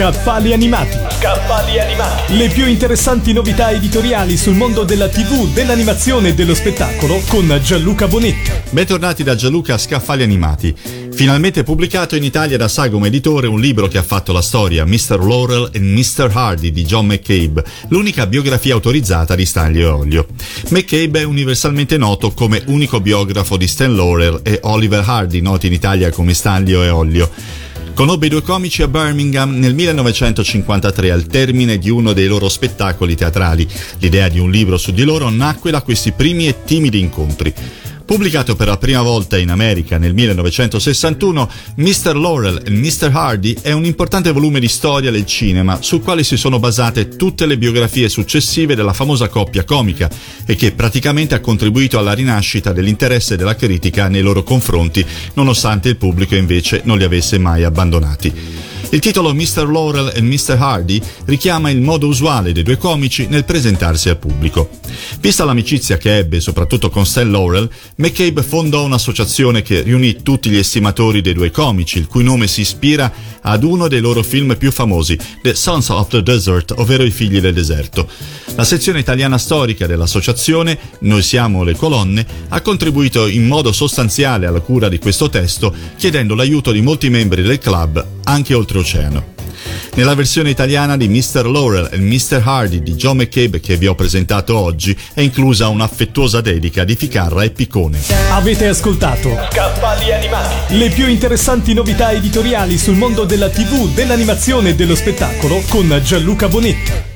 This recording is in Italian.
Scaffali animati. Scaffali animati. Le più interessanti novità editoriali sul mondo della TV, dell'animazione e dello spettacolo con Gianluca Bonetti. Bentornati da Gianluca Scaffali Animati. Finalmente pubblicato in Italia da Sagom Editore un libro che ha fatto la storia, Mr. Laurel e Mr. Hardy di John McCabe, l'unica biografia autorizzata di Stanley Olio. McCabe è universalmente noto come unico biografo di Stan Laurel e Oliver Hardy, noti in Italia come Stanlio e Olio. Conobbe i due comici a Birmingham nel 1953 al termine di uno dei loro spettacoli teatrali. L'idea di un libro su di loro nacque da questi primi e timidi incontri. Pubblicato per la prima volta in America nel 1961, Mr. Laurel e Mr. Hardy è un importante volume di storia del cinema sul quale si sono basate tutte le biografie successive della famosa coppia comica e che praticamente ha contribuito alla rinascita dell'interesse della critica nei loro confronti, nonostante il pubblico invece non li avesse mai abbandonati. Il titolo Mr. Laurel e Mr. Hardy richiama il modo usuale dei due comici nel presentarsi al pubblico. Vista l'amicizia che ebbe soprattutto con Stan Laurel, McCabe fondò un'associazione che riunì tutti gli estimatori dei due comici, il cui nome si ispira ad uno dei loro film più famosi, The Sons of the Desert, ovvero I figli del deserto. La sezione italiana storica dell'associazione, Noi siamo le colonne, ha contribuito in modo sostanziale alla cura di questo testo, chiedendo l'aiuto di molti membri del club anche oltreoceano. Nella versione italiana di Mr. Laurel e Mr. Hardy di John McCabe che vi ho presentato oggi è inclusa un'affettuosa dedica di Ficarra e Piccone. Avete ascoltato Scaffali animati. le più interessanti novità editoriali sul mondo della TV, dell'animazione e dello spettacolo con Gianluca Bonetti.